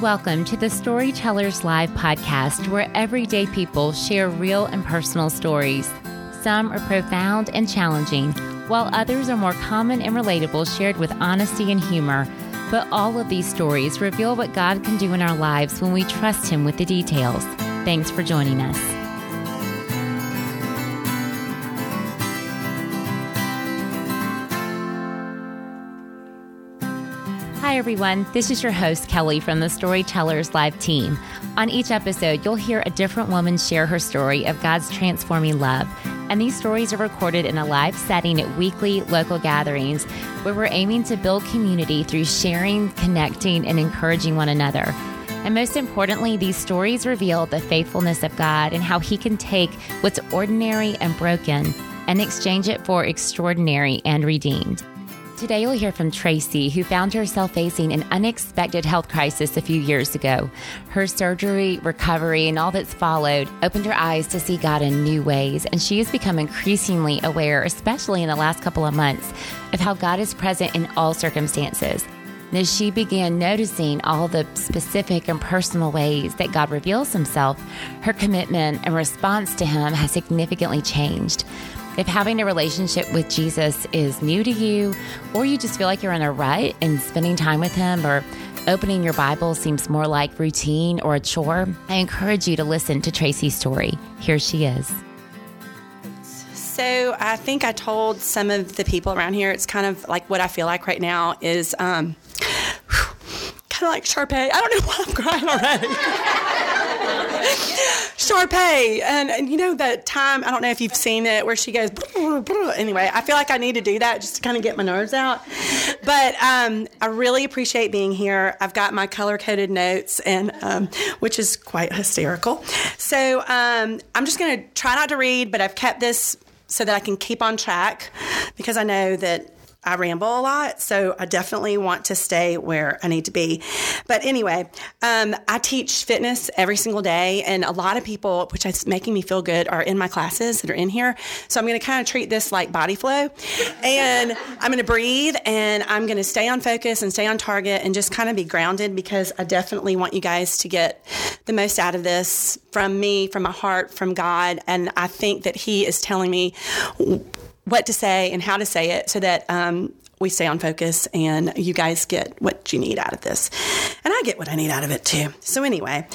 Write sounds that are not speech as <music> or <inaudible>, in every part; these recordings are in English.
Welcome to the Storytellers Live podcast, where everyday people share real and personal stories. Some are profound and challenging, while others are more common and relatable, shared with honesty and humor. But all of these stories reveal what God can do in our lives when we trust Him with the details. Thanks for joining us. Everyone. This is your host, Kelly, from the Storytellers Live team. On each episode, you'll hear a different woman share her story of God's transforming love. And these stories are recorded in a live setting at weekly local gatherings where we're aiming to build community through sharing, connecting, and encouraging one another. And most importantly, these stories reveal the faithfulness of God and how He can take what's ordinary and broken and exchange it for extraordinary and redeemed. Today, you'll hear from Tracy, who found herself facing an unexpected health crisis a few years ago. Her surgery, recovery, and all that's followed opened her eyes to see God in new ways, and she has become increasingly aware, especially in the last couple of months, of how God is present in all circumstances. As she began noticing all the specific and personal ways that God reveals himself, her commitment and response to him has significantly changed. If having a relationship with Jesus is new to you, or you just feel like you're in a rut and spending time with Him, or opening your Bible seems more like routine or a chore, I encourage you to listen to Tracy's story. Here she is. So I think I told some of the people around here, it's kind of like what I feel like right now is um, kind of like Sharpay. I don't know why I'm crying already. <laughs> <laughs> Sharpay, and, and you know that time I don't know if you've seen it where she goes. <laughs> Anyway, I feel like I need to do that just to kind of get my nerves out. But um, I really appreciate being here. I've got my color coded notes, and um, which is quite hysterical. So um, I'm just going to try not to read, but I've kept this so that I can keep on track because I know that I ramble a lot, so I definitely want to stay where I need to be. But anyway, um, I teach fitness every single day, and a lot of people, which is making me feel good, are in my classes that are in here. So I'm going to kind of treat this like body flow, and I'm going to breathe, and I'm going to stay on focus and stay on target, and just kind of be grounded because I definitely want you guys to get the most out of this from me, from my heart, from God, and I think that He is telling me what to say and how to say it so that um, we stay on focus and you guys get what you need out of this. And I get what I need out of it too. So, anyway,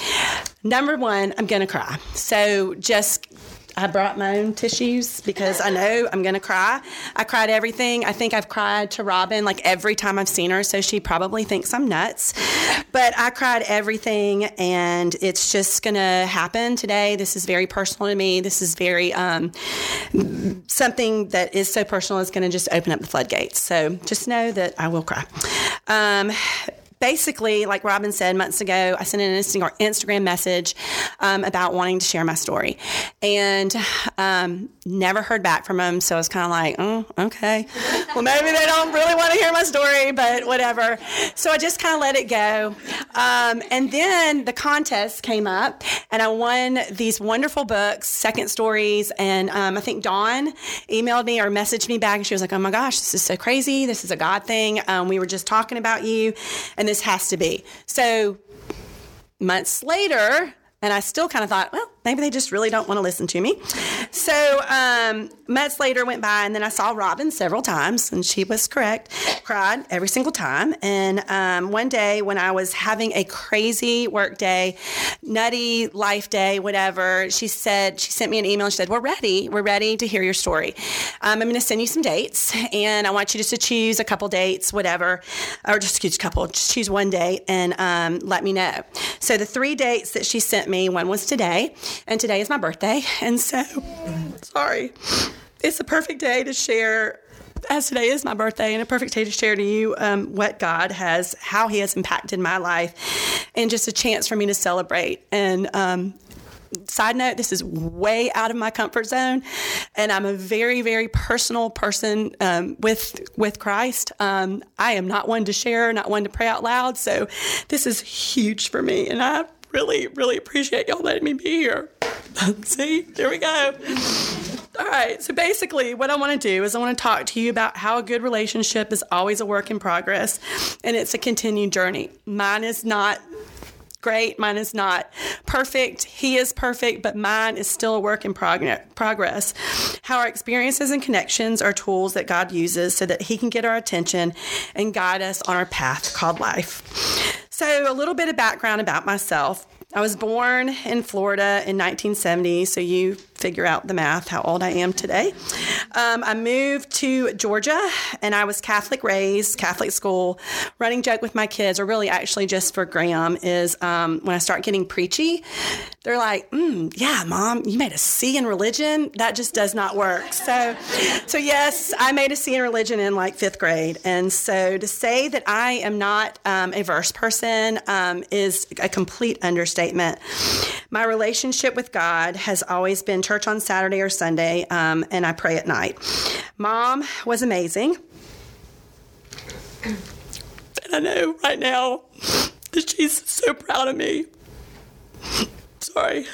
number one, I'm going to cry. So, just I brought my own tissues because I know I'm going to cry. I cried everything. I think I've cried to Robin like every time I've seen her, so she probably thinks I'm nuts. But I cried everything, and it's just going to happen today. This is very personal to me. This is very um, something that is so personal is going to just open up the floodgates. So just know that I will cry. Um, basically, like Robin said months ago, I sent an Instagram message um, about wanting to share my story and um, never heard back from them. So I was kind of like, oh, okay. <laughs> well, maybe they don't really want to hear my story, but whatever. So I just kind of let it go. Um, and then the contest came up and I won these wonderful books, Second Stories. And um, I think Dawn emailed me or messaged me back and she was like, oh my gosh, this is so crazy. This is a God thing. Um, we were just talking about you. And this has to be. So months later, and I still kind of thought, well, maybe they just really don't want to listen to me. So um, months later went by, and then I saw Robin several times, and she was correct. Cried every single time. And um, one day when I was having a crazy work day, nutty life day, whatever, she said she sent me an email. And she said, "We're ready. We're ready to hear your story. Um, I'm going to send you some dates, and I want you just to choose a couple dates, whatever, or just choose a couple. Just choose one date and um, let me know." So the three dates that she sent me, one was today and today is my birthday. And so, sorry, it's a perfect day to share. As today is my birthday, and a perfect day to share to you um, what God has, how He has impacted my life, and just a chance for me to celebrate. And um, side note, this is way out of my comfort zone, and I'm a very, very personal person um, with with Christ. Um, I am not one to share, not one to pray out loud. So this is huge for me, and I really, really appreciate y'all letting me be here. <laughs> See, there we go. All right, so basically, what I want to do is I want to talk to you about how a good relationship is always a work in progress and it's a continued journey. Mine is not great. Mine is not perfect. He is perfect, but mine is still a work in progress. How our experiences and connections are tools that God uses so that He can get our attention and guide us on our path called life. So, a little bit of background about myself. I was born in Florida in 1970, so you figure out the math how old I am today. Um, I moved to Georgia and I was Catholic raised, Catholic school. Running joke with my kids, or really actually just for Graham, is um, when I start getting preachy, they're like, mm, "Yeah, mom, you made a C in religion. That just does not work." So, so yes, I made a C in religion in like fifth grade, and so to say that I am not um, a verse person um, is a complete understatement. My relationship with God has always been church on Saturday or Sunday, um, and I pray at night. Mom was amazing. And I know right now that she's so proud of me. Sorry.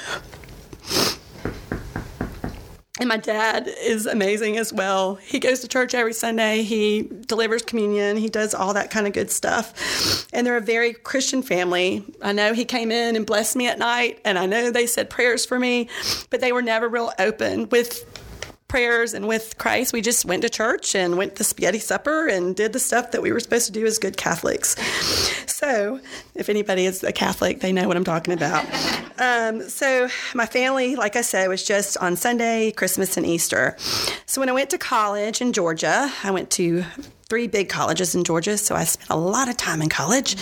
And my dad is amazing as well. He goes to church every Sunday. He delivers communion. He does all that kind of good stuff. And they're a very Christian family. I know he came in and blessed me at night, and I know they said prayers for me, but they were never real open with prayers and with Christ. We just went to church and went to spaghetti supper and did the stuff that we were supposed to do as good Catholics. So, if anybody is a Catholic, they know what I'm talking about. Um, so, my family, like I said, was just on Sunday, Christmas, and Easter. So, when I went to college in Georgia, I went to three big colleges in Georgia, so I spent a lot of time in college.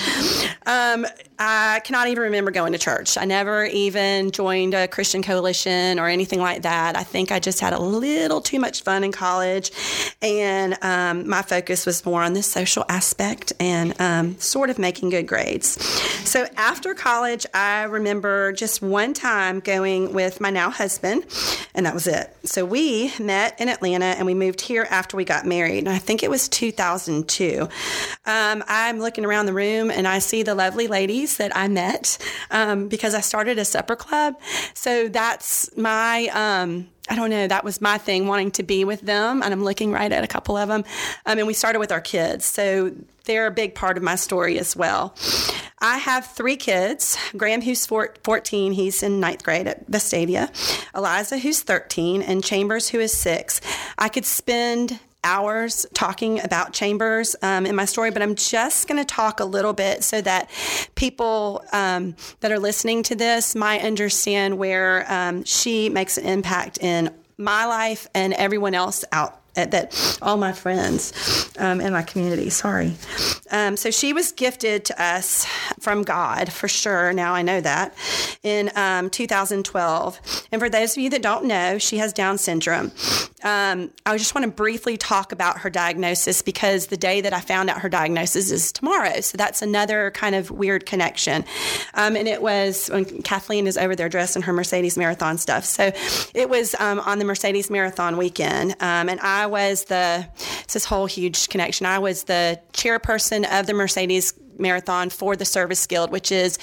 Um, I cannot even remember going to church. I never even joined a Christian coalition or anything like that. I think I just had a little too much fun in college, and um, my focus was more on the social aspect and um, sort of making good grades. So after college, I remember just one time going with my now husband, and that was it. So we met in Atlanta and we moved here after we got married. And I think it was 2002. Um, I'm looking around the room and I see the lovely ladies that I met um, because I started a supper club. So that's my. Um, I don't know, that was my thing, wanting to be with them. And I'm looking right at a couple of them. Um, and we started with our kids. So they're a big part of my story as well. I have three kids Graham, who's 14, he's in ninth grade at Vestavia, Eliza, who's 13, and Chambers, who is six. I could spend hours talking about Chambers um, in my story, but I'm just going to talk a little bit so that people um, that are listening to this might understand where um, she makes an impact in my life and everyone else out that all my friends um, in my community. Sorry. Um, so she was gifted to us from God for sure. Now I know that in um, 2012. And for those of you that don't know, she has Down syndrome. Um, I just want to briefly talk about her diagnosis because the day that I found out her diagnosis is tomorrow. So that's another kind of weird connection. Um, and it was when Kathleen is over there dressed in her Mercedes Marathon stuff. So it was um, on the Mercedes Marathon weekend. and I was the, it's this whole huge connection. I was the chairperson of the Mercedes Marathon for the Service Guild, which is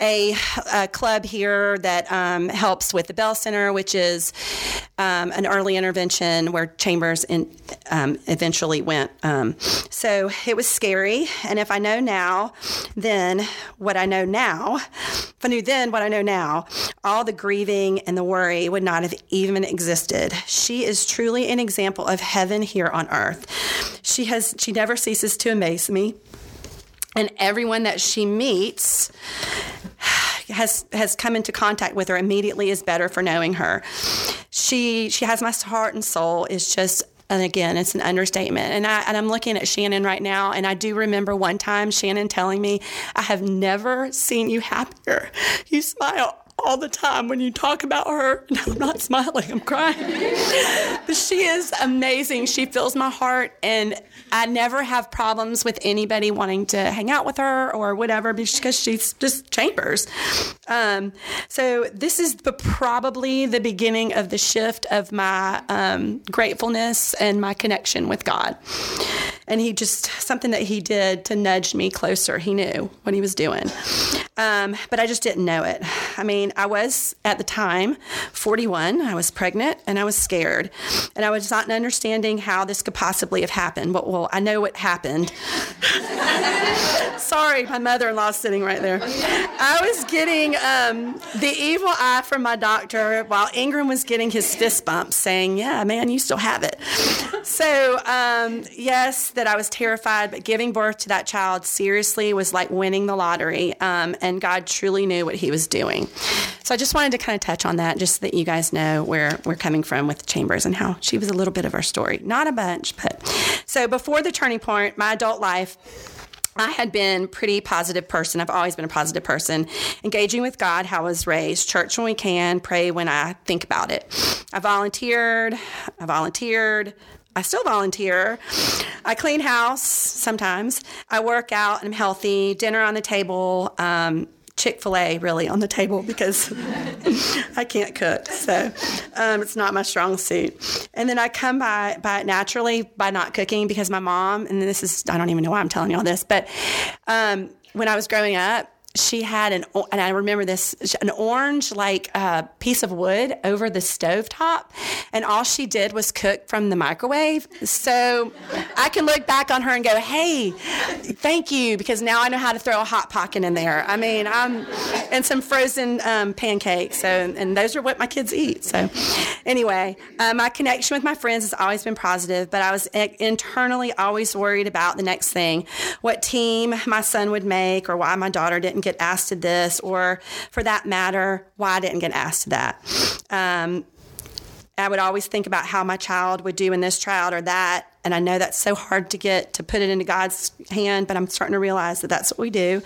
a, a club here that um, helps with the Bell Center, which is um, an early intervention where Chambers in, um, eventually went. Um, so it was scary. And if I know now, then what I know now, if I knew then what I know now, all the grieving and the worry would not have even existed. She is truly an example of heaven here on earth. She has she never ceases to amaze me and everyone that she meets has has come into contact with her immediately is better for knowing her. She she has my heart and soul is just and again, it's an understatement. And I and I'm looking at Shannon right now, and I do remember one time Shannon telling me, "I have never seen you happier. You smile all the time when you talk about her. <laughs> No, I'm not smiling, I'm crying. but she is amazing. She fills my heart, and I never have problems with anybody wanting to hang out with her or whatever because she's just chambers. Um, so this is the, probably the beginning of the shift of my um, gratefulness and my connection with God. And he just something that he did to nudge me closer. He knew what he was doing, um, but I just didn't know it. I mean, I was at the time 41. I was pregnant, and I was scared, and I was not understanding how this could possibly have happened. But well, I know what happened. <laughs> Sorry, my mother-in-law's sitting right there. I was getting um, the evil eye from my doctor while Ingram was getting his fist bumps, saying, "Yeah, man, you still have it." So um, yes, that I was terrified, but giving birth to that child seriously was like winning the lottery, um, and God truly knew what He was doing. So I just wanted to kind of touch on that, just so that you guys know where we're coming from with Chambers and how she was a little bit of our story, not a bunch, but so before the turning point, my adult life. I had been pretty positive person. I've always been a positive person. Engaging with God, how I was raised. Church when we can, pray when I think about it. I volunteered. I volunteered. I still volunteer. I clean house sometimes. I work out and I'm healthy. Dinner on the table. Um, Chick fil A really on the table because <laughs> I can't cook. So um, it's not my strong suit. And then I come by, by it naturally by not cooking because my mom, and this is, I don't even know why I'm telling you all this, but um, when I was growing up, she had an and I remember this an orange like uh, piece of wood over the stove top, and all she did was cook from the microwave. So I can look back on her and go, "Hey, thank you," because now I know how to throw a hot pocket in there. I mean, I'm and some frozen um, pancakes. So and those are what my kids eat. So anyway, uh, my connection with my friends has always been positive, but I was internally always worried about the next thing, what team my son would make, or why my daughter didn't get asked to this, or for that matter, why I didn't get asked to that. Um, I would always think about how my child would do in this trial or that. And I know that's so hard to get to put it into God's hand, but I'm starting to realize that that's what we do.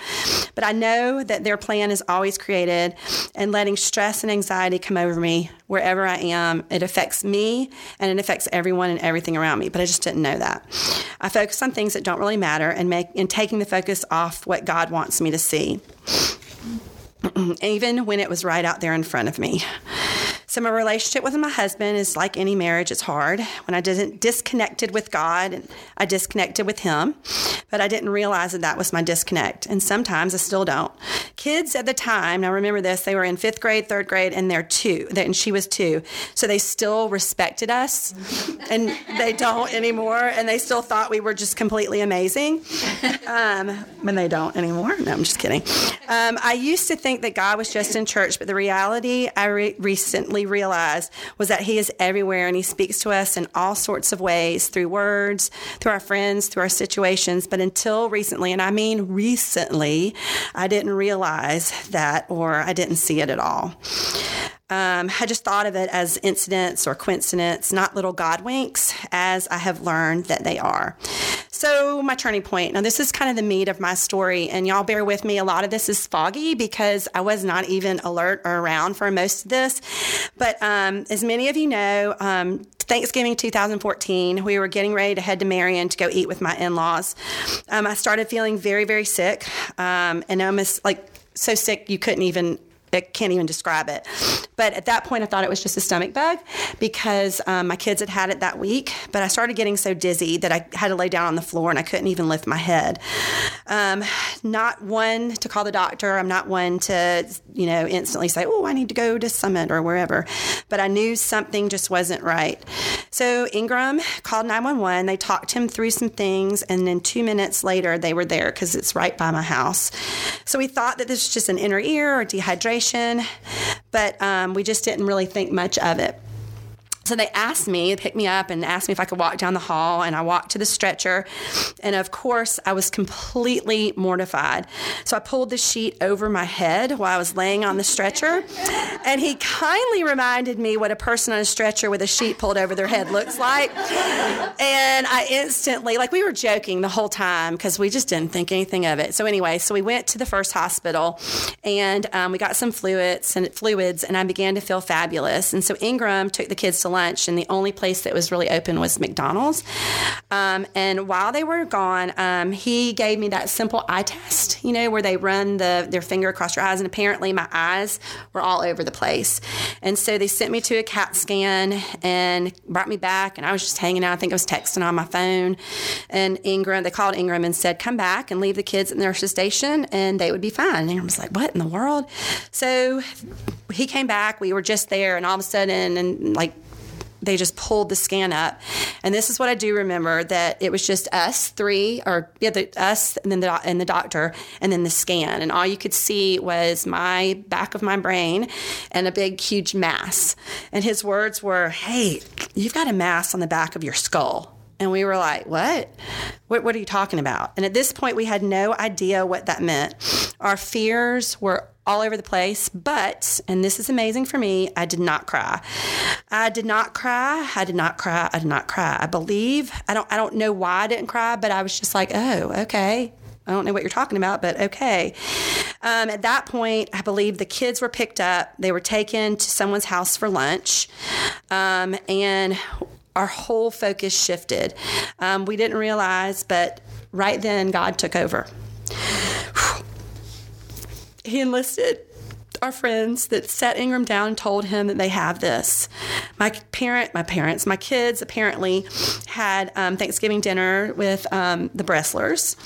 But I know that their plan is always created, and letting stress and anxiety come over me wherever I am, it affects me and it affects everyone and everything around me. But I just didn't know that. I focus on things that don't really matter and make and taking the focus off what God wants me to see. <clears throat> Even when it was right out there in front of me. So my relationship with my husband is like any marriage, it's hard. When I didn't disconnected with God, and I disconnected with him, but I didn't realize that that was my disconnect. And sometimes I still don't. Kids at the time, now remember this, they were in fifth grade, third grade, and they're two, and she was two. So they still respected us, and they don't anymore, and they still thought we were just completely amazing. Um, when they don't anymore. No, I'm just kidding. Um, I used to think that God was just in church, but the reality I re- recently realized was that He is everywhere and He speaks to us in all sorts of ways through words, through our friends, through our situations. But until recently, and I mean recently, I didn't realize that or I didn't see it at all. Um, I just thought of it as incidents or coincidence, not little God winks, as I have learned that they are. So, my turning point. Now, this is kind of the meat of my story, and y'all bear with me. A lot of this is foggy because I was not even alert or around for most of this. But um, as many of you know, um, Thanksgiving 2014, we were getting ready to head to Marion to go eat with my in laws. Um, I started feeling very, very sick um, and almost like so sick you couldn't even I can't even describe it. But at that point, I thought it was just a stomach bug because um, my kids had had it that week. But I started getting so dizzy that I had to lay down on the floor and I couldn't even lift my head. Um, not one to call the doctor. I'm not one to, you know, instantly say, oh, I need to go to Summit or wherever. But I knew something just wasn't right. So Ingram called 911. They talked him through some things. And then two minutes later, they were there because it's right by my house. So we thought that this was just an inner ear or dehydration but um, we just didn't really think much of it. So they asked me, they picked me up, and asked me if I could walk down the hall. And I walked to the stretcher. And of course, I was completely mortified. So I pulled the sheet over my head while I was laying on the stretcher. And he kindly reminded me what a person on a stretcher with a sheet pulled over their head looks like. And I instantly, like, we were joking the whole time because we just didn't think anything of it. So anyway, so we went to the first hospital and um, we got some fluids and fluids, and I began to feel fabulous. And so Ingram took the kids to lunch lunch, and the only place that was really open was McDonald's. Um, and while they were gone, um, he gave me that simple eye test, you know, where they run the their finger across your eyes, and apparently my eyes were all over the place. And so they sent me to a CAT scan and brought me back, and I was just hanging out. I think I was texting on my phone, and Ingram, they called Ingram and said, "Come back and leave the kids at the nurse's station, and they would be fine." And Ingram was like, "What in the world?" So he came back. We were just there, and all of a sudden, and like they just pulled the scan up. And this is what I do remember that it was just us three, or yeah, the, us and then the and the doctor, and then the scan, and all you could see was my back of my brain and a big huge mass. And his words were, "Hey, you've got a mass on the back of your skull." And we were like, what? what? What are you talking about? And at this point, we had no idea what that meant. Our fears were all over the place, but, and this is amazing for me, I did not cry. I did not cry. I did not cry. I did not cry. I believe, I don't, I don't know why I didn't cry, but I was just like, oh, okay. I don't know what you're talking about, but okay. Um, at that point, I believe the kids were picked up. They were taken to someone's house for lunch. Um, and our whole focus shifted. Um, we didn't realize, but right then, God took over. He enlisted our friends that sat Ingram down and told him that they have this. My parent, my parents, my kids apparently had um, Thanksgiving dinner with um, the Bresslers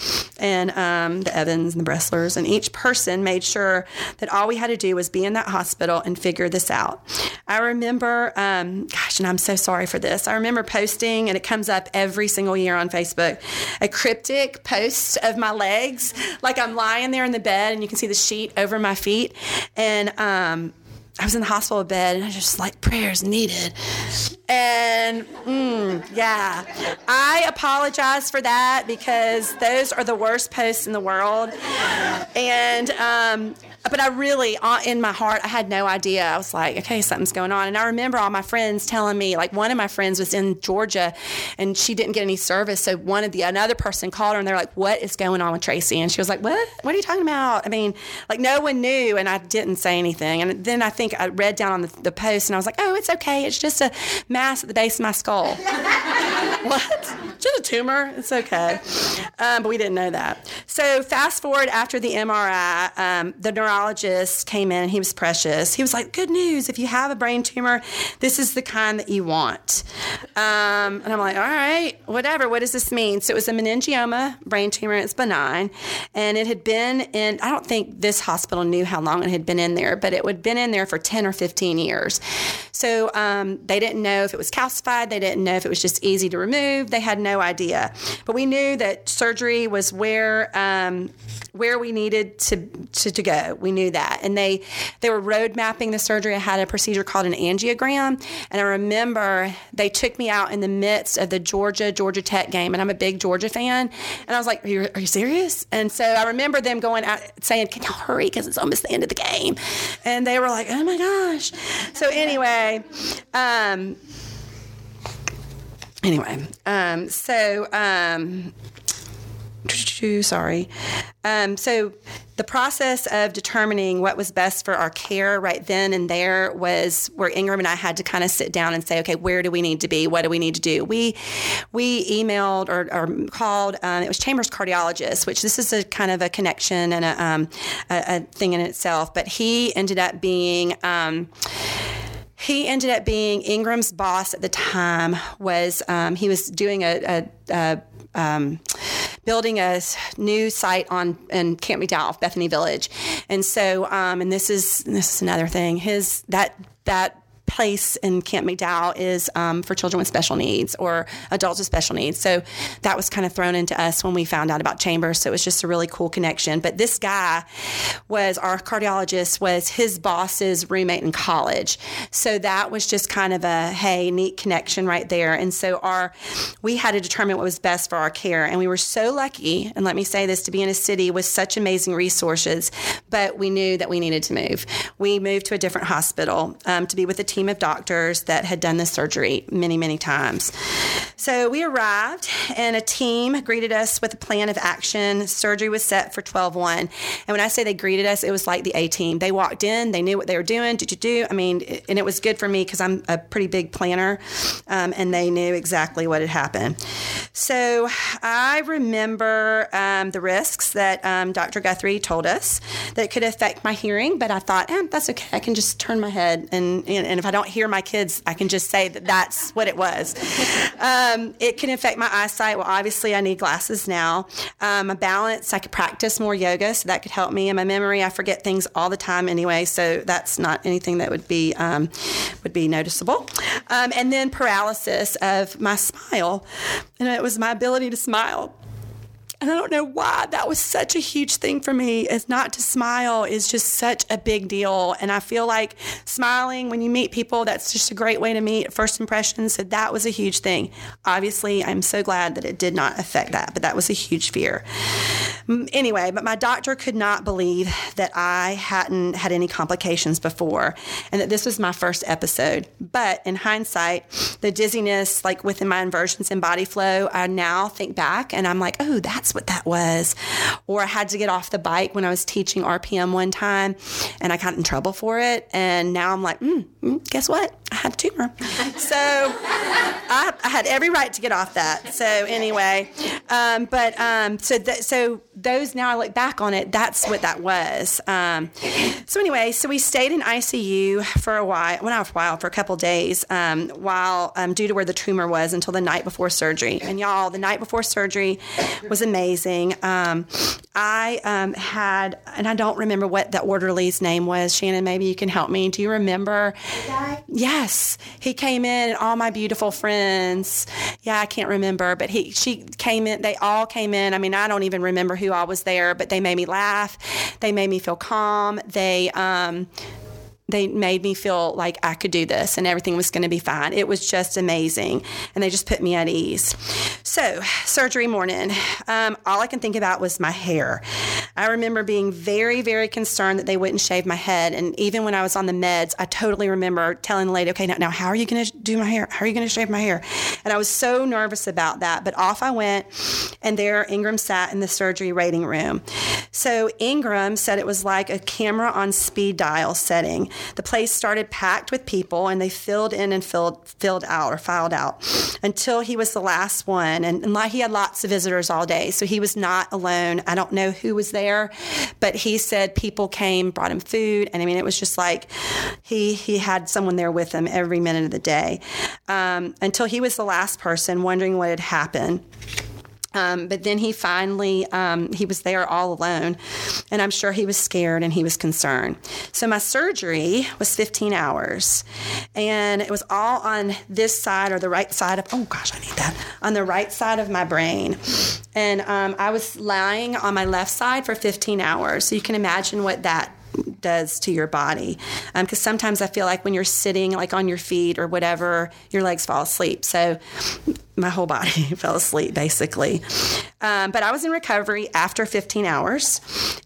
and um, the Evans and the Bresslers, and each person made sure that all we had to do was be in that hospital and figure this out. I remember, um, gosh, and I'm so sorry for this. I remember posting, and it comes up every single year on Facebook, a cryptic post of my legs, like I'm lying there in the bed, and you can see the sheet over my feet. And um, I was in the hospital bed and I just like prayers needed. And mm, yeah, I apologize for that because those are the worst posts in the world. And um, but I really, uh, in my heart, I had no idea. I was like, okay, something's going on. And I remember all my friends telling me, like one of my friends was in Georgia, and she didn't get any service. So one of the another person called her, and they're like, "What is going on with Tracy?" And she was like, "What? What are you talking about?" I mean, like no one knew, and I didn't say anything. And then I think I read down on the, the post, and I was like, "Oh, it's okay. It's just a mass at the base of my skull." <laughs> what? Just a tumor. It's okay. Um, but we didn't know that. So fast forward after the MRI, um, the neurologist came in he was precious. He was like, Good news. If you have a brain tumor, this is the kind that you want. Um, and I'm like, All right, whatever. What does this mean? So it was a meningioma brain tumor. It's benign. And it had been in, I don't think this hospital knew how long it had been in there, but it had been in there for 10 or 15 years. So um, they didn't know if it was calcified. They didn't know if it was just easy to remove. They had no idea. But we knew that surgery was where um, where we needed to, to, to go. We knew that, and they they were road mapping the surgery. I had a procedure called an angiogram, and I remember they took me out in the midst of the Georgia Georgia Tech game, and I'm a big Georgia fan, and I was like, "Are you, are you serious?" And so I remember them going out saying, "Can y'all hurry because it's almost the end of the game," and they were like, "Oh my gosh!" So anyway. Um, anyway, um, so um, sorry. Um, so the process of determining what was best for our care right then and there was where Ingram and I had to kind of sit down and say, okay, where do we need to be? What do we need to do? We we emailed or, or called. Um, it was Chambers cardiologist, which this is a kind of a connection and a, um, a, a thing in itself. But he ended up being. He ended up being Ingram's boss at the time. Was um, he was doing a, a, a um, building a new site on in Camp McDowell, Bethany Village, and so um, and this is this is another thing. His that that place in Camp McDowell is um, for children with special needs or adults with special needs. So that was kind of thrown into us when we found out about Chambers. So it was just a really cool connection. But this guy was our cardiologist, was his boss's roommate in college. So that was just kind of a hey, neat connection right there. And so our we had to determine what was best for our care. And we were so lucky, and let me say this, to be in a city with such amazing resources, but we knew that we needed to move. We moved to a different hospital um, to be with a team of doctors that had done this surgery many, many times. So we arrived, and a team greeted us with a plan of action. Surgery was set for 12 1. And when I say they greeted us, it was like the A team. They walked in, they knew what they were doing. Did you do? I mean, and it was good for me because I'm a pretty big planner, um, and they knew exactly what had happened. So I remember um, the risks that um, Dr. Guthrie told us that could affect my hearing, but I thought, eh, that's okay. I can just turn my head, and, and if I don't hear my kids, I can just say that that's what it was. <laughs> Um, it can affect my eyesight. Well, obviously, I need glasses now. Um, my balance, I could practice more yoga, so that could help me. And my memory, I forget things all the time anyway, so that's not anything that would be um, would be noticeable. Um, and then paralysis of my smile, and it was my ability to smile. And I don't know why that was such a huge thing for me is not to smile is just such a big deal. And I feel like smiling when you meet people, that's just a great way to meet first impressions. So that was a huge thing. Obviously, I'm so glad that it did not affect that, but that was a huge fear. Anyway, but my doctor could not believe that I hadn't had any complications before and that this was my first episode. But in hindsight, the dizziness, like within my inversions and body flow, I now think back and I'm like, oh, that's what that was. Or I had to get off the bike when I was teaching RPM one time and I got in trouble for it. And now I'm like, mm, mm, guess what? I had a tumor. so I, I, had every right to get off that. So anyway, um, but um, so th- so those now I look back on it, that's what that was. Um, so anyway, so we stayed in ICU for a while, well not for a while, for a couple days, um, while um, due to where the tumor was until the night before surgery. And y'all, the night before surgery was amazing. Um, I um, had, and I don't remember what the orderly's name was. Shannon, maybe you can help me. Do you remember? Yes, he came in, and all my beautiful friends. Yeah, I can't remember, but he, she came in. They all came in. I mean, I don't even remember who I was there, but they made me laugh. They made me feel calm. They, um, they made me feel like I could do this and everything was going to be fine. It was just amazing. And they just put me at ease. So, surgery morning, um, all I can think about was my hair. I remember being very, very concerned that they wouldn't shave my head. And even when I was on the meds, I totally remember telling the lady, okay, now, now how are you going to do my hair? How are you going to shave my hair? And I was so nervous about that. But off I went, and there Ingram sat in the surgery waiting room. So, Ingram said it was like a camera on speed dial setting. The place started packed with people and they filled in and filled filled out or filed out until he was the last one. And, and he had lots of visitors all day, so he was not alone. I don't know who was there, but he said people came, brought him food, and I mean it was just like he he had someone there with him every minute of the day um, until he was the last person, wondering what had happened. Um, but then he finally um, he was there all alone and i'm sure he was scared and he was concerned so my surgery was 15 hours and it was all on this side or the right side of oh gosh i need that on the right side of my brain and um, i was lying on my left side for 15 hours so you can imagine what that does to your body. Because um, sometimes I feel like when you're sitting like on your feet or whatever, your legs fall asleep. So my whole body <laughs> fell asleep basically. Um, but I was in recovery after 15 hours,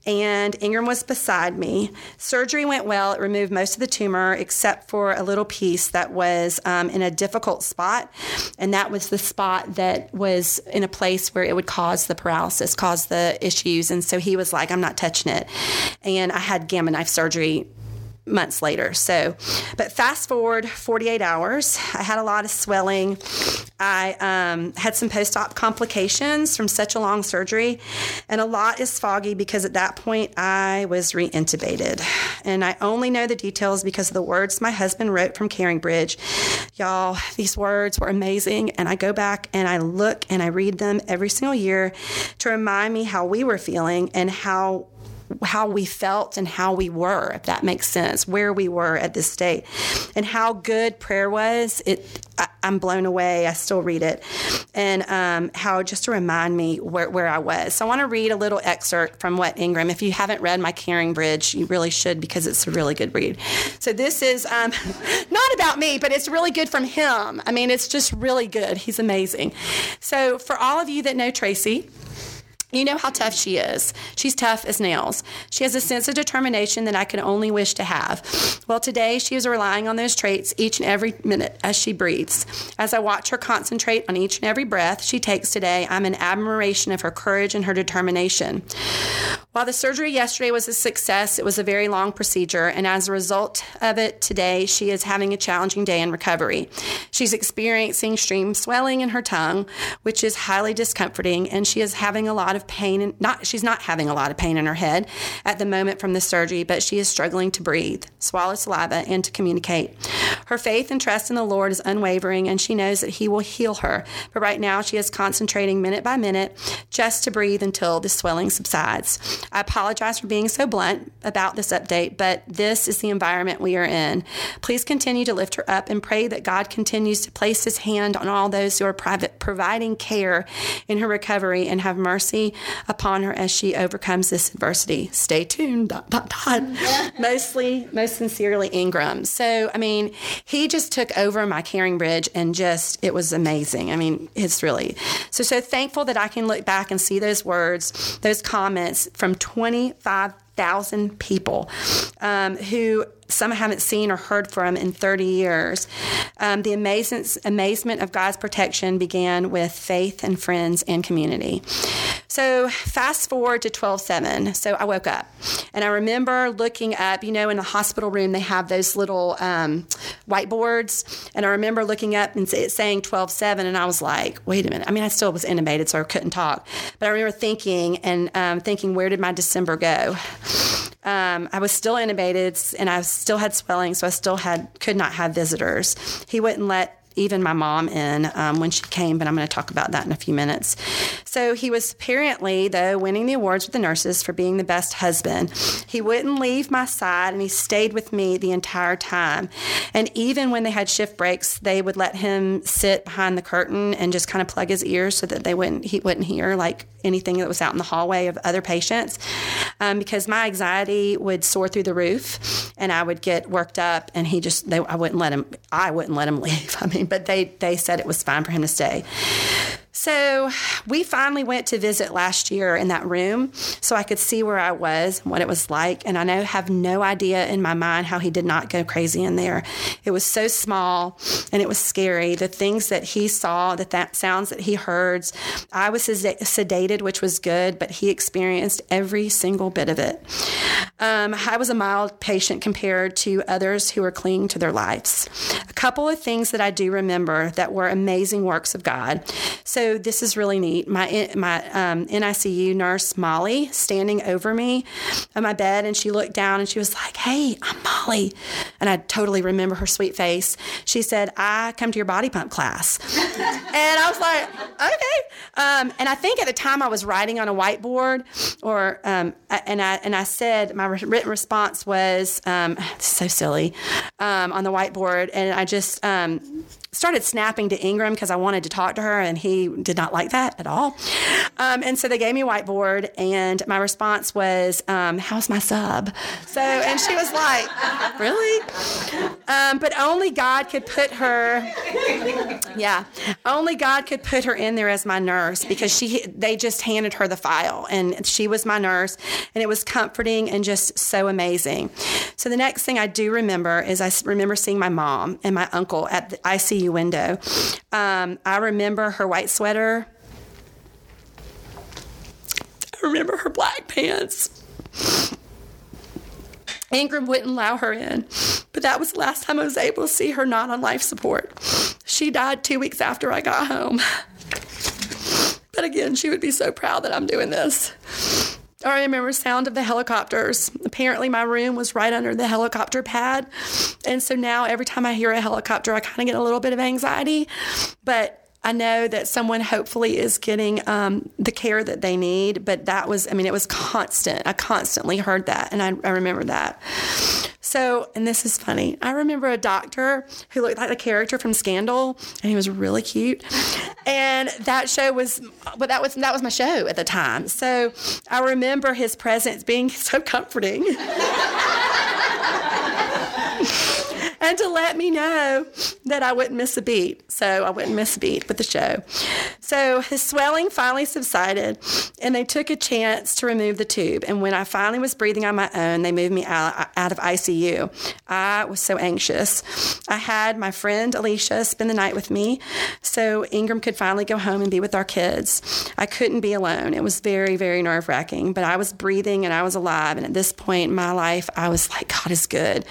and Ingram was beside me. Surgery went well. It removed most of the tumor except for a little piece that was um, in a difficult spot, and that was the spot that was in a place where it would cause the paralysis, cause the issues. And so he was like, I'm not touching it. And I had gamma knife surgery months later. So, but fast forward 48 hours, I had a lot of swelling. I um, had some post op complications from such a long surgery, and a lot is foggy because at that point I was re intubated. And I only know the details because of the words my husband wrote from CaringBridge. Y'all, these words were amazing. And I go back and I look and I read them every single year to remind me how we were feeling and how how we felt and how we were, if that makes sense, where we were at this state, and how good prayer was. It, I, am blown away. I still read it, and um, how just to remind me where, where I was. So I want to read a little excerpt from what Ingram. If you haven't read my Caring Bridge, you really should because it's a really good read. So this is um, <laughs> not about me, but it's really good from him. I mean, it's just really good. He's amazing. So for all of you that know Tracy. You know how tough she is. She's tough as nails. She has a sense of determination that I can only wish to have. Well, today she is relying on those traits each and every minute as she breathes. As I watch her concentrate on each and every breath she takes today, I'm in admiration of her courage and her determination. While the surgery yesterday was a success, it was a very long procedure, and as a result of it, today she is having a challenging day in recovery. She's experiencing extreme swelling in her tongue, which is highly discomforting, and she is having a lot of pain. And not she's not having a lot of pain in her head at the moment from the surgery, but she is struggling to breathe, swallow saliva, and to communicate. Her faith and trust in the Lord is unwavering, and she knows that He will heal her. But right now, she is concentrating minute by minute just to breathe until the swelling subsides. I apologize for being so blunt about this update, but this is the environment we are in. Please continue to lift her up and pray that God continues to place his hand on all those who are private, providing care in her recovery and have mercy upon her as she overcomes this adversity. Stay tuned. Dot, dot, dot. <laughs> Mostly, most sincerely, Ingram. So, I mean, he just took over my caring bridge and just, it was amazing. I mean, it's really, so, so thankful that I can look back and see those words, those comments from 25,000 people um, who some I haven't seen or heard from in 30 years. Um, the amazement, of God's protection began with faith and friends and community. So fast forward to 12-7. So I woke up and I remember looking up, you know, in the hospital room, they have those little um, whiteboards. And I remember looking up and it saying 12-7 and I was like, wait a minute. I mean, I still was intubated, so I couldn't talk. But I remember thinking and um, thinking, where did my December go? Um, I was still intubated and I still had swelling, so I still had could not have visitors. He wouldn't let even my mom in um, when she came, but I'm going to talk about that in a few minutes. So he was apparently, though, winning the awards with the nurses for being the best husband. He wouldn't leave my side and he stayed with me the entire time. And even when they had shift breaks, they would let him sit behind the curtain and just kind of plug his ears so that they wouldn't he wouldn't hear like anything that was out in the hallway of other patients um, because my anxiety would soar through the roof and I would get worked up and he just they, I wouldn't let him I wouldn't let him <laughs> leave I mean but they they said it was fine for him to stay so we finally went to visit last year in that room so I could see where I was and what it was like. And I know have no idea in my mind how he did not go crazy in there. It was so small and it was scary. The things that he saw, the that sounds that he heard, I was sedated, which was good, but he experienced every single bit of it. Um, I was a mild patient compared to others who were clinging to their lives. A couple of things that I do remember that were amazing works of God. So this is really neat. My my um, NICU nurse Molly standing over me on my bed, and she looked down and she was like, "Hey, I'm Molly," and I totally remember her sweet face. She said, "I come to your body pump class," <laughs> and I was like, "Okay." Um, and I think at the time I was writing on a whiteboard, or um, and I and I said my written response was um, so silly um, on the whiteboard, and I just um, started snapping to Ingram because I wanted to talk to her, and he did not like that at all. Um, and so they gave me a whiteboard, and my response was, um, "How's my sub?" So, and she was like, "Really?" Um, but only God could put her. Yeah, only God could put her in there as my nurse because she they just handed her the file, and she was my nurse, and it was comforting and just so amazing. So the next thing I do remember is I remember seeing my mom and my uncle at the ICU window. Um, I remember her white sweater. I remember her black pants. Ingram wouldn't allow her in, but that was the last time I was able to see her not on life support. She died two weeks after I got home. But again, she would be so proud that I'm doing this. Oh, I remember sound of the helicopters. Apparently, my room was right under the helicopter pad, and so now every time I hear a helicopter, I kind of get a little bit of anxiety. But I know that someone hopefully is getting um, the care that they need, but that was, I mean, it was constant. I constantly heard that, and I, I remember that. So, and this is funny. I remember a doctor who looked like the character from Scandal, and he was really cute. And that show was, but that was that was my show at the time. So, I remember his presence being <laughs> so comforting. <laughs> and to let me know that I wouldn't miss a beat. So I wouldn't miss a beat with the show. So his swelling finally subsided, and they took a chance to remove the tube. And when I finally was breathing on my own, they moved me out, out of ICU. I was so anxious. I had my friend Alicia spend the night with me so Ingram could finally go home and be with our kids. I couldn't be alone. It was very, very nerve wracking, but I was breathing and I was alive. And at this point in my life, I was like, God is good.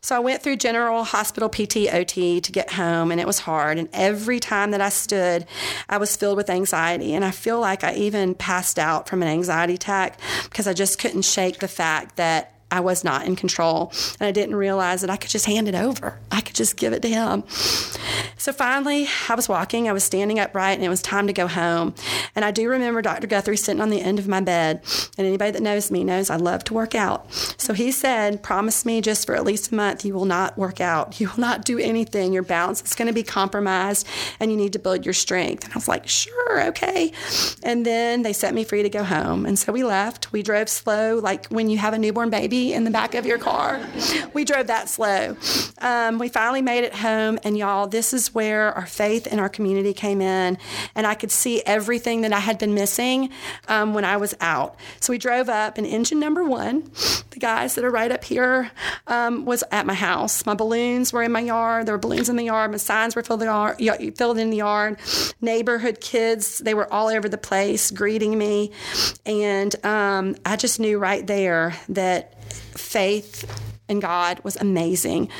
So I went through general hospital PT, OT to get home, and it was hard. And every time that I stood, I was filled with anxiety. And I feel like I even passed out from an anxiety attack because I just couldn't shake the fact that I was not in control. And I didn't realize that I could just hand it over. I could just give it to him. So finally, I was walking, I was standing upright, and it was time to go home. And I do remember Dr. Guthrie sitting on the end of my bed. And anybody that knows me knows I love to work out. So he said, Promise me just for at least a month you will not work out. You will not do anything. Your balance is going to be compromised, and you need to build your strength. And I was like, Sure, okay. And then they set me free to go home. And so we left. We drove slow, like when you have a newborn baby in the back of your car. We drove that slow. Um, we finally made it home, and y'all, this is where our faith in our community came in, and I could see everything that I had been missing um, when I was out. So we drove up, and engine number one, the guys that are right up here, um, was at my house. My balloons were in my yard. There were balloons in the yard. My signs were filled, the filled in the yard. Neighborhood kids, they were all over the place greeting me, and um, I just knew right there that faith in God was amazing.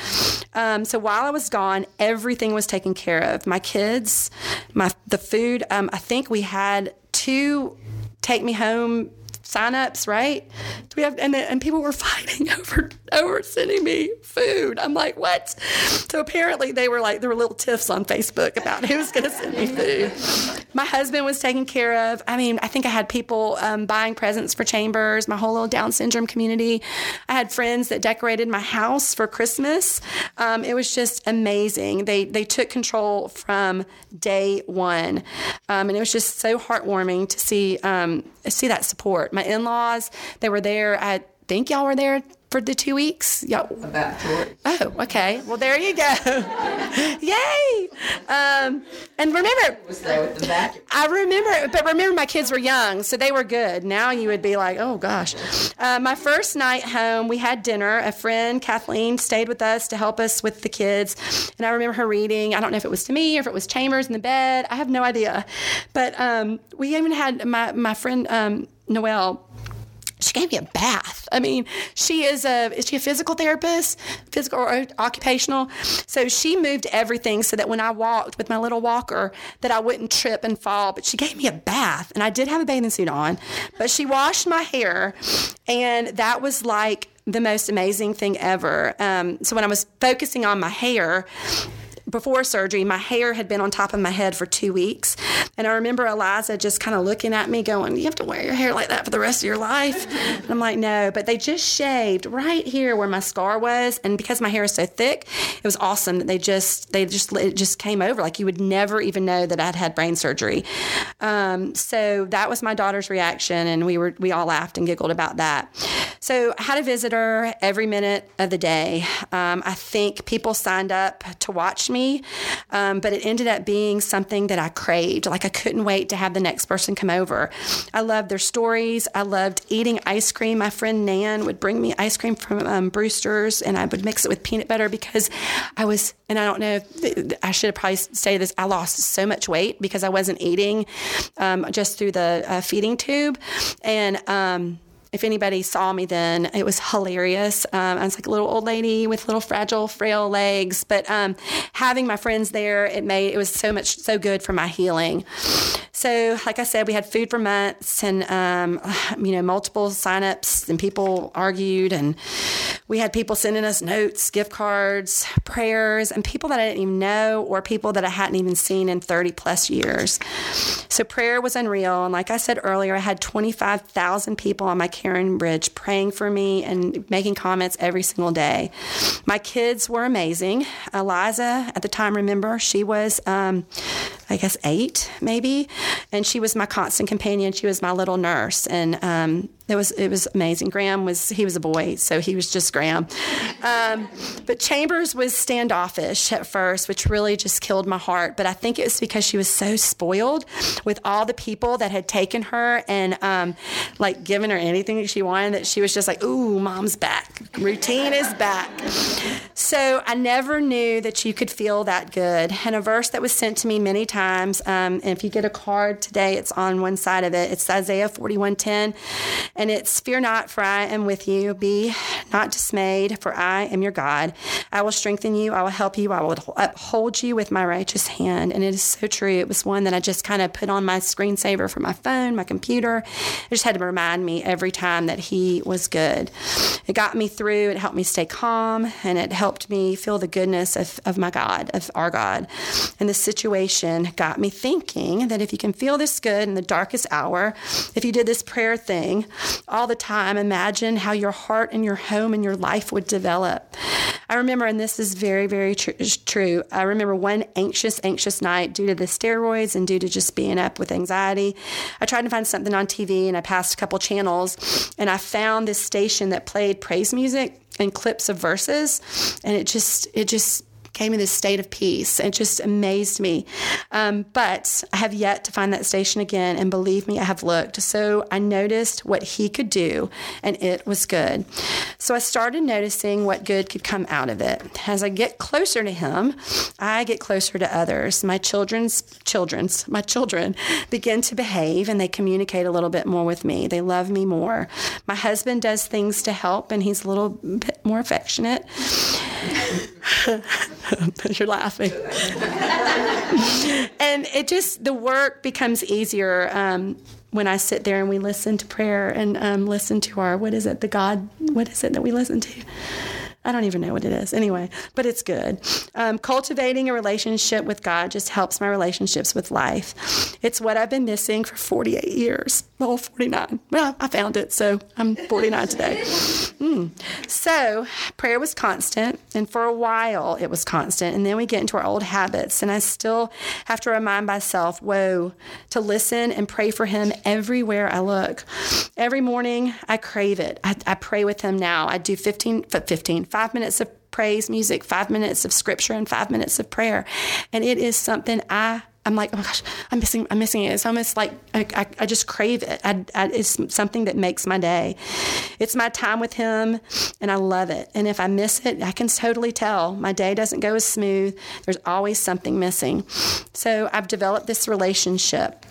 Um, so while I was gone, everything was taken care of. My kids, my the food. Um, I think we had two take me home signups, right? Do we have and and people were <laughs> fighting over over sending me food. I'm like, what? So apparently they were like there were little tiffs on Facebook about who's going to send me food. My husband was taken care of. I mean, I think I had people um, buying presents for Chambers. My whole little Down syndrome community. I had friends that decorated my house for Christmas. Um, it was just amazing. They they took control from day one, um, and it was just so heartwarming to see um, see that support. My in laws, they were there. I think y'all were there for the two weeks? Yeah. About. Oh, okay. Well, there you go. <laughs> Yay! Um, and remember, was there with the vacuum. I remember, but remember, my kids were young, so they were good. Now you would be like, oh gosh. Uh, my first night home, we had dinner. A friend, Kathleen, stayed with us to help us with the kids, and I remember her reading. I don't know if it was to me or if it was Chambers in the bed. I have no idea, but um, we even had my my friend um, Noelle she gave me a bath. I mean, she is a is she a physical therapist, physical or occupational? So she moved everything so that when I walked with my little walker, that I wouldn't trip and fall. But she gave me a bath, and I did have a bathing suit on, but she washed my hair, and that was like the most amazing thing ever. Um, so when I was focusing on my hair before surgery, my hair had been on top of my head for two weeks. And I remember Eliza just kind of looking at me, going, You have to wear your hair like that for the rest of your life? And I'm like, No. But they just shaved right here where my scar was. And because my hair is so thick, it was awesome that they just, they just, it just came over. Like you would never even know that I'd had brain surgery. Um, so that was my daughter's reaction. And we were, we all laughed and giggled about that. So I had a visitor every minute of the day. Um, I think people signed up to watch me, um, but it ended up being something that I craved. Like I couldn't wait to have the next person come over. I loved their stories. I loved eating ice cream. My friend Nan would bring me ice cream from um, Bruster's, and I would mix it with peanut butter because I was, and I don't know, I should probably say this. I lost so much weight because I wasn't eating um, just through the uh, feeding tube, and um, if anybody saw me then, it was hilarious. Um, I was like a little old lady with little fragile, frail legs. But um, having my friends there, it made it was so much so good for my healing. So, like I said, we had food for months, and um, <sighs> you know, multiple signups, and people argued, and we had people sending us notes, gift cards, prayers, and people that I didn't even know, or people that I hadn't even seen in 30 plus years. So, prayer was unreal, and like I said earlier, I had 25,000 people on my CaringBridge praying for me and making comments every single day. My kids were amazing. Eliza, at the time, remember, she was, um, I guess, eight maybe, and she was my constant companion. She was my little nurse, and um, It was it was amazing. Graham was he was a boy, so he was just Graham. Um, but Chambers was standoffish at first, which really just killed my heart. But I think it was because she was so spoiled with all the people that had taken her and um, like given her anything that she wanted that she was just like, "Ooh, mom's back. Routine is back." So I never knew that you could feel that good. And a verse that was sent to me many times. Um, and if you get a card today, it's on one side of it. It's Isaiah 41:10, and it's "Fear not, for I am with you. Be not dismayed, for I am your God. I will strengthen you. I will help you. I will uphold you with my righteous hand." And it is so true. It was one that I just kind of put on my screensaver for my phone, my computer. It just had to remind me every time that He was good. It got me through. It helped me stay calm, and it helped me feel the goodness of, of my God, of our God. And the situation got me thinking that if you can feel this good in the darkest hour, if you did this prayer thing all the time, imagine how your heart and your home and your life would develop. I remember, and this is very, very tr- true. I remember one anxious, anxious night due to the steroids and due to just being up with anxiety. I tried to find something on TV and I passed a couple channels and I found this station that played praise music and clips of verses and it just it just gave in this state of peace. It just amazed me. Um, but I have yet to find that station again, and believe me, I have looked. So I noticed what he could do, and it was good. So I started noticing what good could come out of it. As I get closer to him, I get closer to others. My children's children's my children begin to behave, and they communicate a little bit more with me. They love me more. My husband does things to help, and he's a little bit more affectionate. <laughs> <laughs> You're laughing. <laughs> and it just, the work becomes easier um, when I sit there and we listen to prayer and um, listen to our, what is it, the God, what is it that we listen to? I don't even know what it is. Anyway, but it's good. Um, cultivating a relationship with God just helps my relationships with life. It's what I've been missing for 48 years. Well, 49. Well, I found it, so I'm 49 today. Mm. So, prayer was constant, and for a while it was constant. And then we get into our old habits, and I still have to remind myself, whoa, to listen and pray for Him everywhere I look. Every morning, I crave it. I, I pray with Him now. I do 15, 15 five minutes of praise music, five minutes of scripture, and five minutes of prayer. And it is something I I'm like, oh my gosh, I'm missing, I'm missing it. It's almost like I, I, I just crave it. I, it's something that makes my day. It's my time with him, and I love it. And if I miss it, I can totally tell. My day doesn't go as smooth. There's always something missing. So I've developed this relationship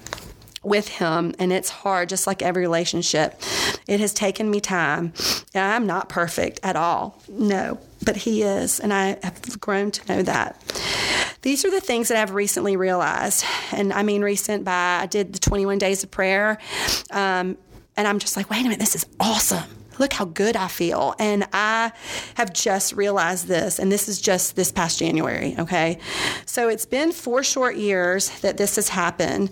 with him and it's hard just like every relationship. It has taken me time. I'm not perfect at all no but he is and i have grown to know that. These are the things that i've recently realized and i mean recent by i did the 21 days of prayer um, and i'm just like wait a minute this is awesome look how good I feel. And I have just realized this, and this is just this past January, okay? So it's been four short years that this has happened,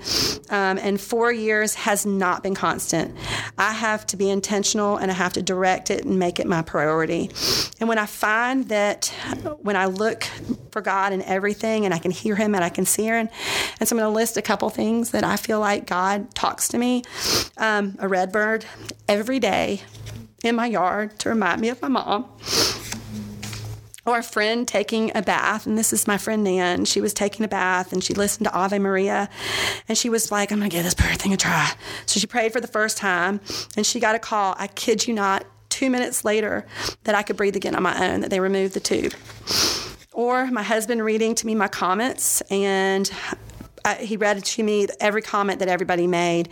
um, and four years has not been constant. I have to be intentional and I have to direct it and make it my priority. And when I find that when I look for God in everything and I can hear Him and I can see Him, and so I'm going to list a couple things that I feel like God talks to me. Um, a red bird every day in my yard to remind me of my mom. Or a friend taking a bath, and this is my friend Nan. She was taking a bath and she listened to Ave Maria, and she was like, I'm gonna give this prayer thing a try. So she prayed for the first time, and she got a call. I kid you not, two minutes later, that I could breathe again on my own, that they removed the tube. Or my husband reading to me my comments, and He read to me every comment that everybody made.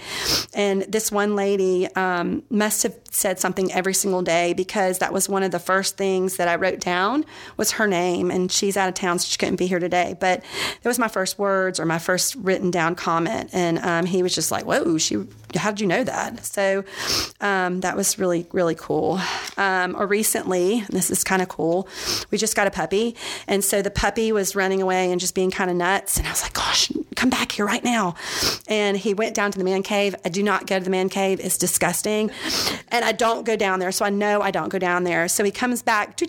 And this one lady um, must have said something every single day because that was one of the first things that I wrote down was her name. And she's out of town, so she couldn't be here today. But it was my first words or my first written down comment. And um, he was just like, whoa, she, how did you know that? So um, that was really, really cool. Um, or recently, this is kind of cool, we just got a puppy. And so the puppy was running away and just being kind of nuts. And I was like, gosh, come back here right now. And he went down to the man cave. I do not go to the man cave. It's disgusting. And I don't go down there. So I know I don't go down there. So he comes back,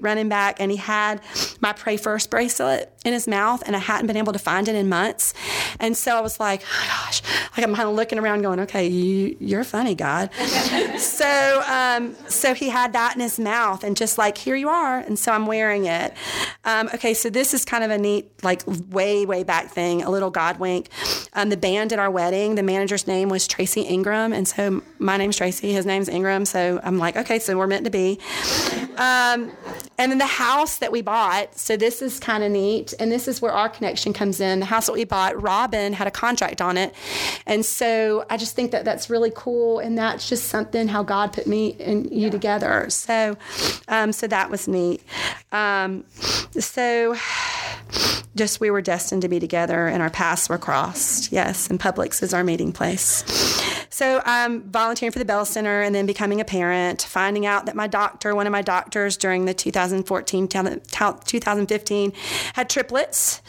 running back. And he had my Pray First bracelet in his mouth. And I hadn't been able to find it in months. And so I was like, oh my gosh, like I'm kind of looking around going, okay, you, you're funny, God. <laughs> so, um, so he had that in his mouth and just like, here you are. And so I'm wearing it. Um, okay, so this is kind of a neat, like way, way back thing, a little God wink. Um, the band at our wedding, the manager's name was Tracy Ingram. And so my name's Tracy, his name's Ingram. So I'm like, okay, so we're meant to be. Um, and then the house that we bought, so this is kind of neat. And this is where our connection comes in. The house that we bought, Robin had a contract on it. And so I just think that that's really cool. And that's just something how God put me and you together. So, um, so that was neat. Um, so <sighs> just we were destined to be together and our paths were crossed. Yes, and Publix is our meeting place. So I'm volunteering for the Bell Center and then becoming a parent, finding out that my doctor, one of my doctors during the 2014, 2015, had triplets.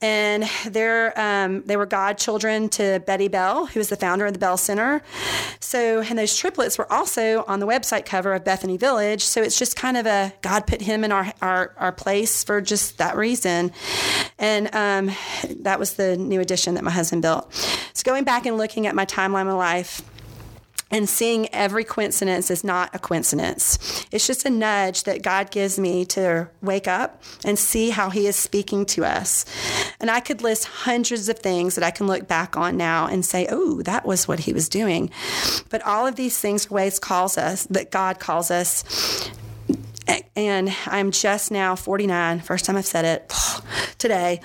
And they're, um, they were godchildren to Betty Bell, who was the founder of the Bell Center. So, and those triplets were also on the website cover of Bethany Village. So it's just kind of a God put him in our, our, our place for just that reason. And um, that was the new addition that my husband built. So going back and looking at my timeline of life, and seeing every coincidence is not a coincidence. It's just a nudge that God gives me to wake up and see how He is speaking to us. And I could list hundreds of things that I can look back on now and say, oh, that was what He was doing. But all of these things are ways calls us that God calls us and I'm just now 49, first time I've said it <sighs> today,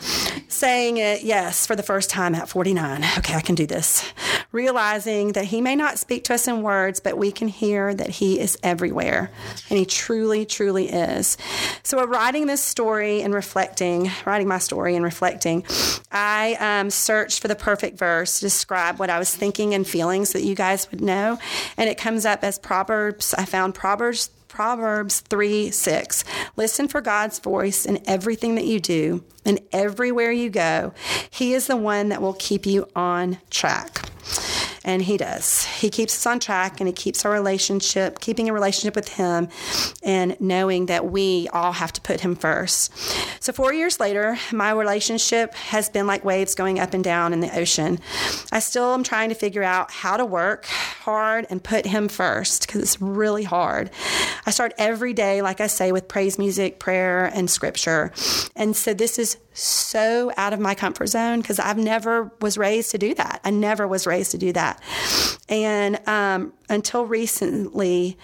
saying it, yes, for the first time at 49. Okay, I can do this. Realizing that He may not speak to us in words, but we can hear that He is everywhere. And He truly, truly is. So, writing this story and reflecting, writing my story and reflecting, I um, searched for the perfect verse to describe what I was thinking and feelings that you guys would know. And it comes up as Proverbs. I found Proverbs Proverbs 3 6. Listen for God's voice in everything that you do and everywhere you go. He is the one that will keep you on track. And he does. He keeps us on track and he keeps our relationship, keeping a relationship with him and knowing that we all have to put him first. So, four years later, my relationship has been like waves going up and down in the ocean. I still am trying to figure out how to work hard and put him first because it's really hard. I start every day, like I say, with praise music, prayer, and scripture. And so, this is so out of my comfort zone because I've never was raised to do that. I never was raised to do that. And um, until recently,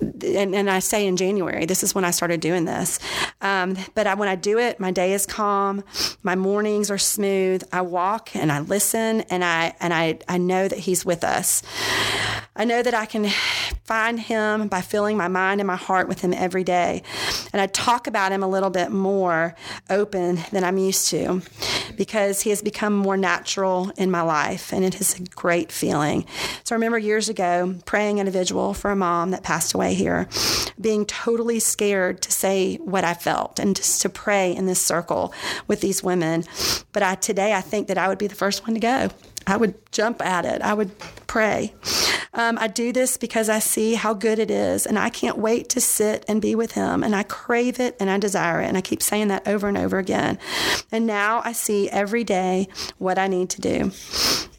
and, and, I say in January, this is when I started doing this. Um, but I, when I do it, my day is calm, my mornings are smooth. I walk and I listen, and I and I I know that He's with us. I know that I can find Him by filling my mind and my heart with Him every day, and I talk about Him a little bit more open than I'm used to, because He has become more natural in my life, and it is a great feeling. So I remember years ago praying individual for a mom that passed away here, being totally scared to say what I felt and just to pray in this circle with these women. But I, today, I think that I would be the first one to go. I would jump at it. I would pray. Um, I do this because I see how good it is, and I can't wait to sit and be with Him. And I crave it and I desire it. And I keep saying that over and over again. And now I see every day what I need to do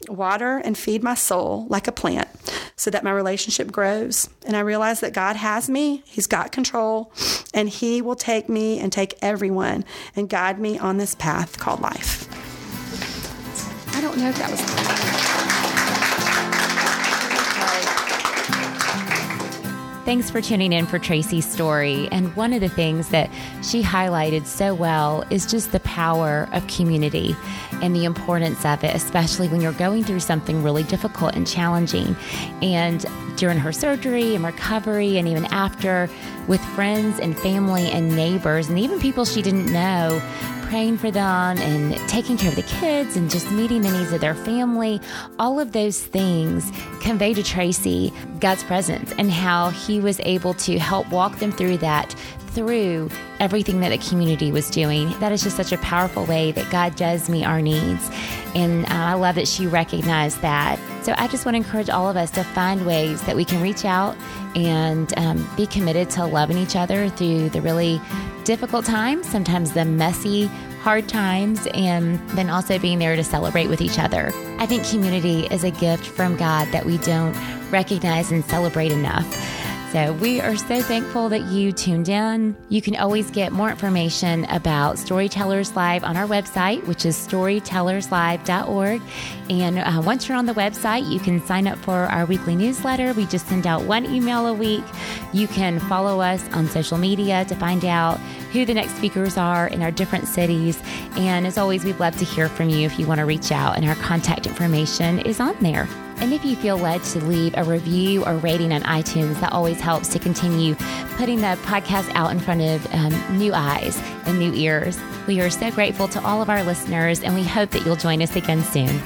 water and feed my soul like a plant so that my relationship grows. And I realize that God has me, He's got control, and He will take me and take everyone and guide me on this path called life. I don't know if that was. Thanks for tuning in for Tracy's story. And one of the things that she highlighted so well is just the power of community and the importance of it, especially when you're going through something really difficult and challenging. And during her surgery and recovery, and even after, with friends and family and neighbors, and even people she didn't know, praying for them and taking care of the kids and just meeting the needs of their family, all of those things convey to Tracy God's presence and how he was able to help walk them through that through everything that the community was doing. That is just such a powerful way that God does meet our needs. And uh, I love that she recognized that. So I just want to encourage all of us to find ways that we can reach out and um, be committed to loving each other through the really difficult times, sometimes the messy, hard times and then also being there to celebrate with each other. I think community is a gift from God that we don't recognize and celebrate enough. So we are so thankful that you tuned in. You can always get more information about Storytellers Live on our website, which is storytellerslive.org. And uh, once you're on the website, you can sign up for our weekly newsletter. We just send out one email a week. You can follow us on social media to find out who the next speakers are in our different cities. And as always, we'd love to hear from you if you want to reach out, and our contact information is on there. And if you feel led to leave a review or rating on iTunes, that always helps to continue putting the podcast out in front of um, new eyes and new ears. We are so grateful to all of our listeners, and we hope that you'll join us again soon.